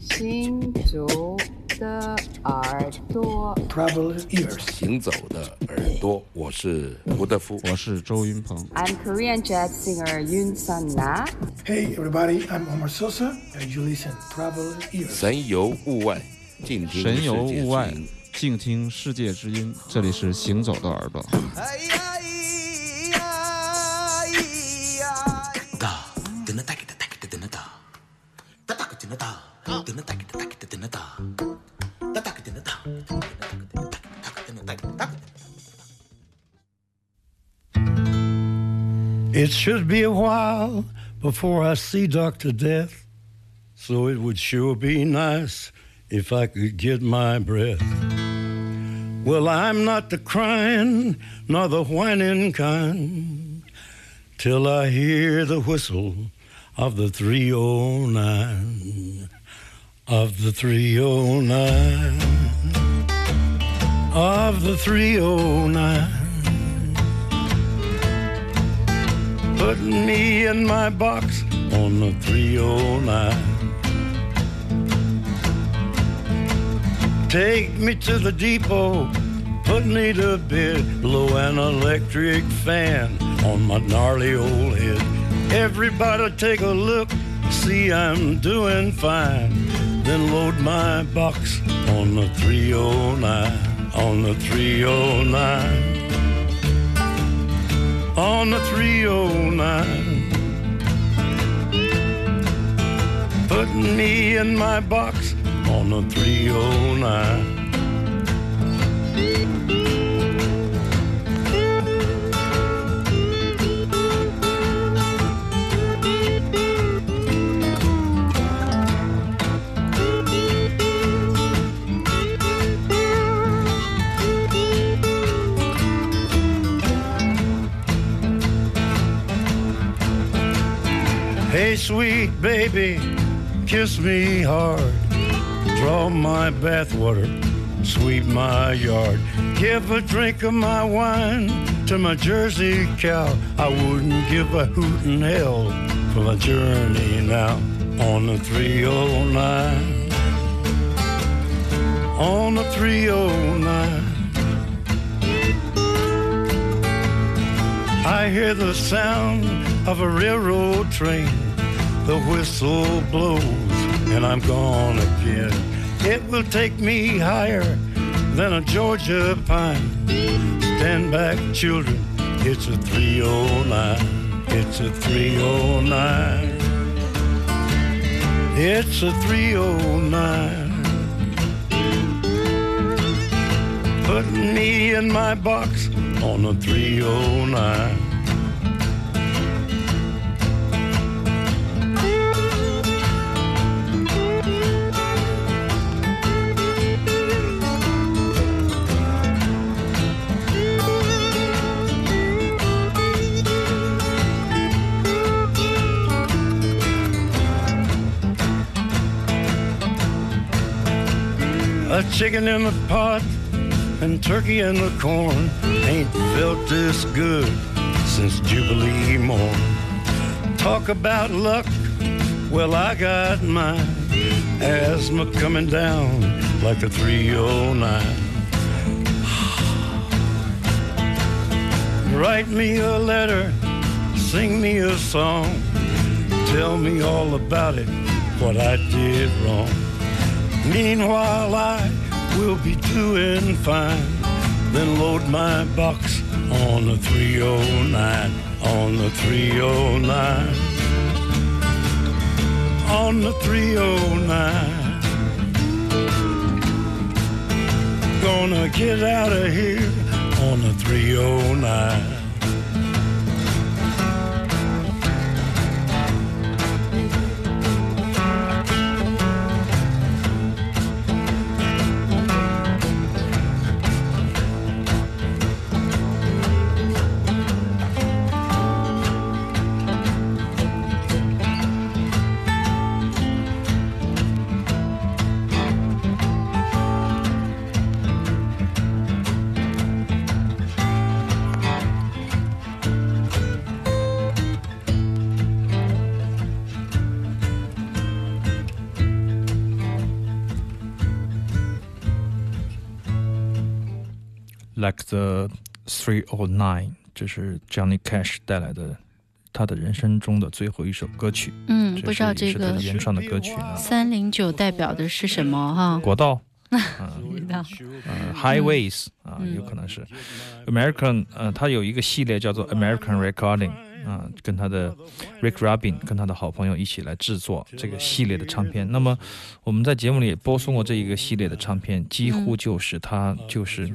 行走的耳朵.行走的耳朵，我是胡德夫。我是周云鹏。I'm Korean jazz singer Yoon Sun Na. Hey everybody, I'm Omar Sosa, and you listen Travel ears. 神游物外，静听神游物外静听世界之音。这里是行走的耳朵。哎呀 It should be a while before I see Dr. Death, so it would sure be nice if I could get my breath. Well, I'm not the crying nor the whining kind till I hear the whistle of the 309 of the 309 of the 309 putting me in my box on the 309. Take me to the depot, put me to bed, blow an electric fan on my gnarly old head. Everybody take a look, see I'm doing fine. Then load my box on the 309, on the 309 on the 309. Putting me in my box on the 309. Sweet baby, kiss me hard. Draw my bathwater, sweep my yard. Give a drink of my wine to my Jersey cow. I wouldn't give a hoot in hell for my journey now on the 309. On the 309. I hear the sound of a railroad train. The whistle blows and I'm gone again. It will take me higher than a Georgia pine. Stand back, children. It's a 309. It's a 309. It's a 309. Putting me in my box on the 309. A chicken in the pot and turkey in the corn ain't felt this good since Jubilee morn. Talk about luck, well I got mine. Asthma coming down like a 309. Write me a letter, sing me a song, tell me all about it, what I did wrong. Meanwhile, I will be doing fine. Then load my box on the 309, on the 309, on the 309. Gonna get out of here on the 309. Like the Three O Nine，这是 Johnny Cash 带来的他的人生中的最后一首歌曲。嗯，不知道这个原创的歌曲呢。三零九代表的是什么哈？国 道，啊国道。呃，Highways 啊，嗯有可能是 American，呃，它有一个系列叫做 American Recording 啊，跟他的 Rick Rubin 跟他的好朋友一起来制作这个系列的唱片。那么我们在节目里也播送过这一个系列的唱片，几乎就是他就是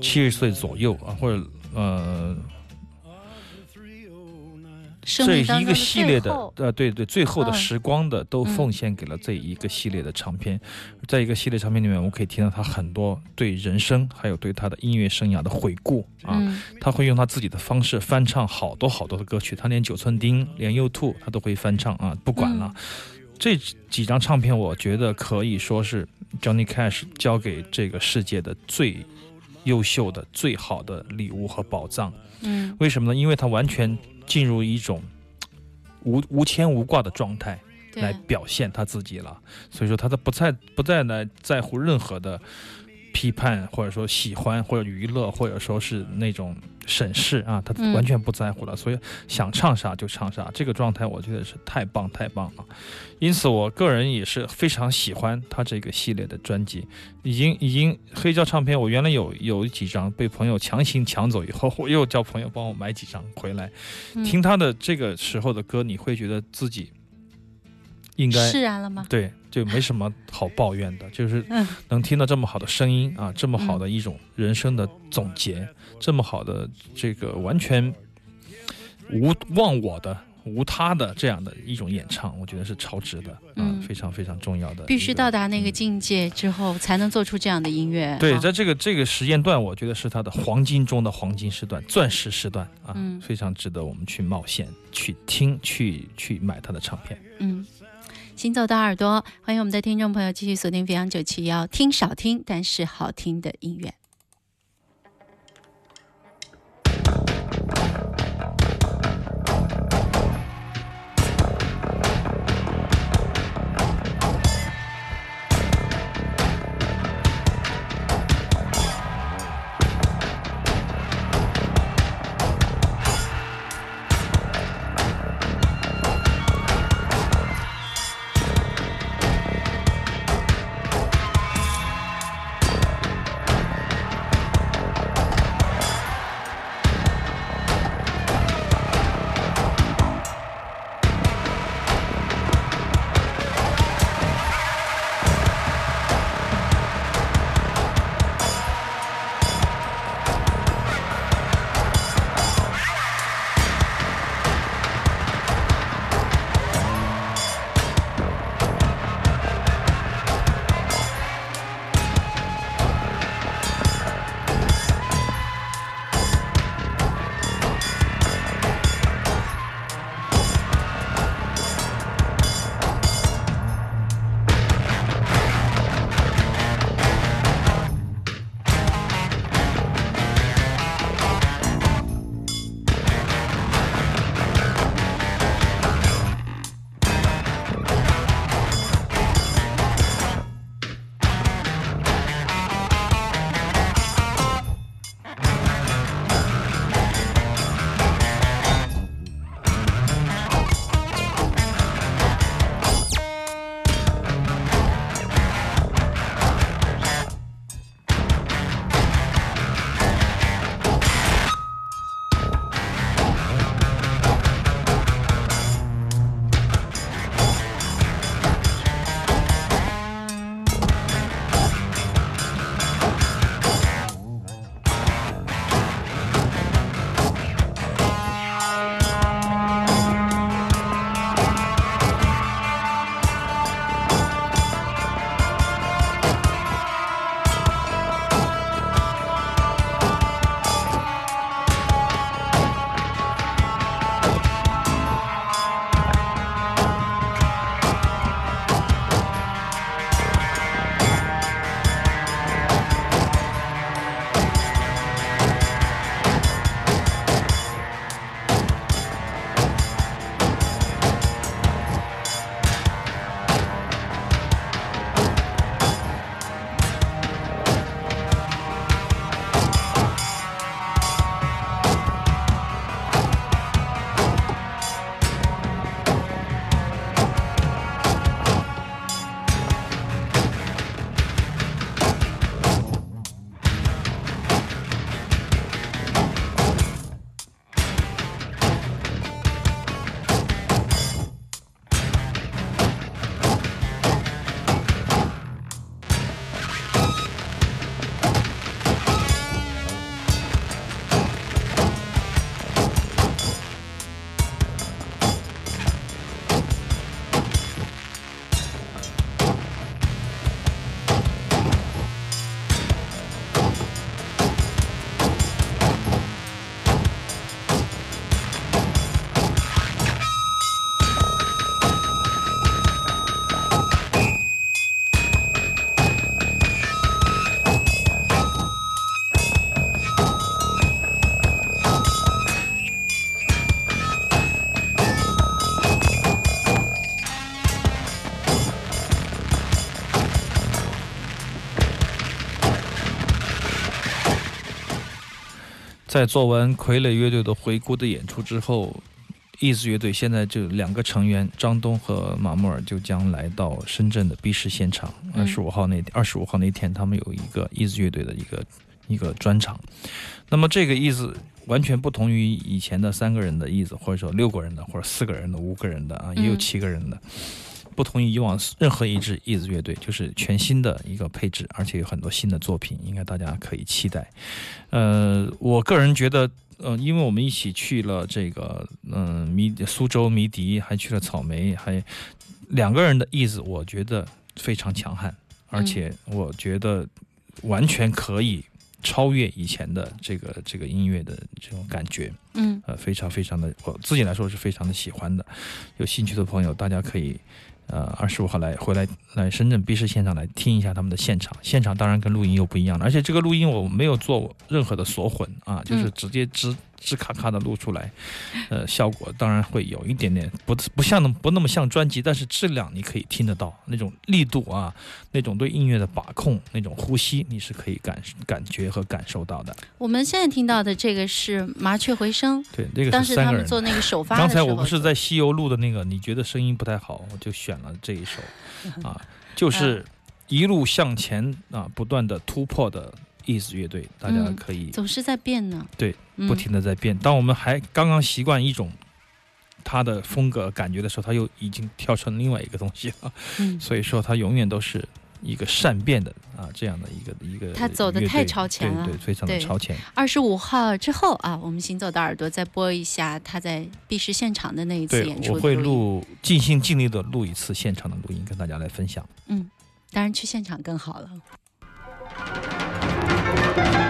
七十岁左右啊，或者呃。生这一个系列的，呃，对对，最后的嗯时光的都嗯奉献给了这一个系列的唱片。在一个系列唱片里面，我们可以听到他很多对人生还有对他的音乐生涯的回顾啊。嗯他会用他自己的方式翻唱好多好多的歌曲，他连九寸钉、连 U2 他都会翻唱啊，不管了。这几张唱片，我觉得可以说是 Johnny Cash 交给这个世界的最优秀的、最好的礼物和宝藏。嗯为什么呢？因为他完全进入一种无无牵无挂的状态来表现他自己了，所以说他的不再不再呢在乎任何的批判，或者说喜欢，或者娱乐，或者说是那种审视啊，他嗯完全不在乎了，所以想唱啥就唱啥，这个状态我觉得是太棒太棒了。因此，我个人也是非常喜欢他这个系列的专辑。已经已经黑胶唱片，我原来有有几张被朋友强行抢走以后，我又叫朋友帮我买几张回来。嗯听他的这个时候的歌，你会觉得自己应该释然了吗？对，就没什么好抱怨的，就是嗯能听到这么好的声音啊，这么好的一种人生的总结，这么好的这个完全无忘我的、无他的这样的一种演唱，我觉得是超值的，啊，嗯非常非常重要的。必须到达那个境界之后，才能做出这样的音乐。对，在这个这个时间段，我觉得是他的黄金中的黄金时段，钻石时段啊，嗯非常值得我们去冒险、去听、去去买他的唱片。嗯，行走的耳朵，欢迎我们的听众朋友继续锁定飞扬九七幺，听少听但是好听的音乐。在做完傀儡乐队的回顾的演出之后，Ease 乐队现在就两个成员张东和马木尔就将来到深圳的 B 市现场。嗯二十五号那二十五号那天，他们有一个 Ease 乐队的一个一个专场。那么这个 Ease 完全不同于以前的三个人的 Ease，或者说六个人的，或者四个人的、五个人的啊，也有嗯七个人的。不同于以往任何一支 Ease 乐队，就是全新的一个配置，而且有很多新的作品，应该大家可以期待。呃，我个人觉得，呃，因为我们一起去了这个，嗯、迷苏州迷笛，还去了草莓，还两个人的 Ease，我觉得非常强悍，而且我觉得完全可以超越以前的这个这个音乐的这种感觉。嗯呃，非常非常的，我自己来说是非常的喜欢的。有兴趣的朋友，大家可以，呃，二十五号来回来来深圳 B 市现场来听一下他们的现场。现场当然跟录音又不一样了，而且这个录音我没有做任何的锁混啊，就是嗯直接支支咔咔的录出来，呃，效果当然会有一点点不不像那么不那么像专辑，但是质量你可以听得到，那种力度啊，那种对音乐的把控，那种呼吸，你是可以感感觉和感受到的。我们现在听到的这个是麻雀回声，对，这个当时他。们做那个首发刚，才我不是在西游录的那个，你觉得声音不太好，我就选了这一首，啊，就是一路向前啊，不断的突破的 Ease 乐队，大家嗯可以总是在变呢，对嗯不停的在变。当我们还刚刚习惯一种他的风格感觉的时候，他又已经跳成另外一个东西了。嗯，所以说，他永远都是一个善变的啊，这样的一个一个。他走的太超前了对对，非常的超前。二十五号之后啊，我们行走的耳朵再播一下他在 B 市现场的那一次对演，出我会，录尽心尽力的录一次现场的录音，跟大家来分享。嗯，当然去现场更好了。啊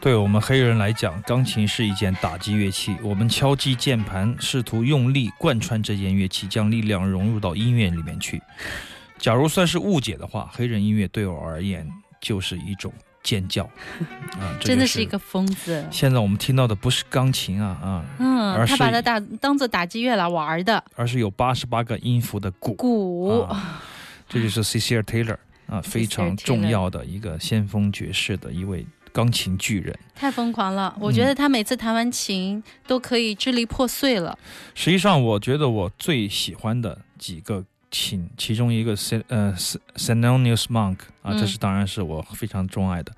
对我们黑人来讲，钢琴是一件打击乐器。我们敲击键盘，试图用力贯穿这件乐器，将力量融入到音乐里面去。假如算是误解的话，黑人音乐对我而言就是一种尖叫 啊！这真的是一个疯子。现在我们听到的不是钢琴啊啊，嗯，而是他把它打当做打击乐来玩儿的而是有八十八个音符的鼓。鼓。啊这就是 Cecil Taylor 啊，非常重要的一个先锋爵士的一位钢琴巨人。太疯狂了！我嗯觉得他每次弹完琴都可以支离破碎了。实际上，我觉得我最喜欢的几个琴，其中一个呃 Thelonious Monk 啊，嗯这是当然是我非常钟爱的。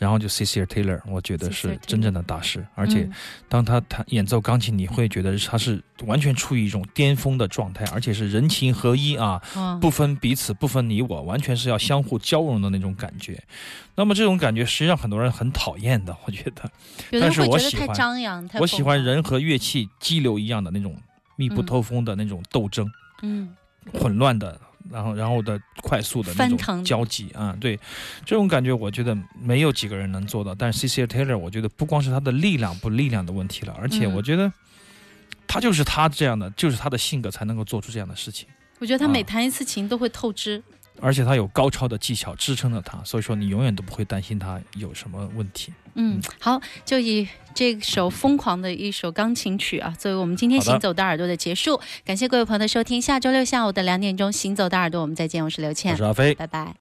然后就 Cecil Taylor，我觉得是真正的大师，而且嗯当他弹演奏钢琴，你会觉得他是完全处于一种巅峰的状态，而且是人情合一啊，嗯不分彼此，不分你我，完全是要相互交融的那种感觉。那么这种感觉实际上很多人很讨厌的，我觉得。但是我喜欢张扬，太我喜欢。人和乐器激流一样的那种密不嗯透风的那种斗争，嗯，混乱的，然后然后的快速的那种交集啊，对，这种感觉我觉得没有几个人能做到。但是 Cecil Taylor，我觉得不光是他的力量不力量的问题了，而且嗯我觉得他就是他这样的，就是他的性格才能够做出这样的事情。我觉得他每啊弹一次琴都会透支。而且他有高超的技巧支撑着他，所以说你永远都不会担心他有什么问题。嗯，好，就以这首疯狂的一首钢琴曲啊，作为我们今天行走的耳朵的结束。感谢各位朋友的收听，下周六下午的两点钟，行走的耳朵我们再见，我是刘倩我倩是，阿飞。拜拜。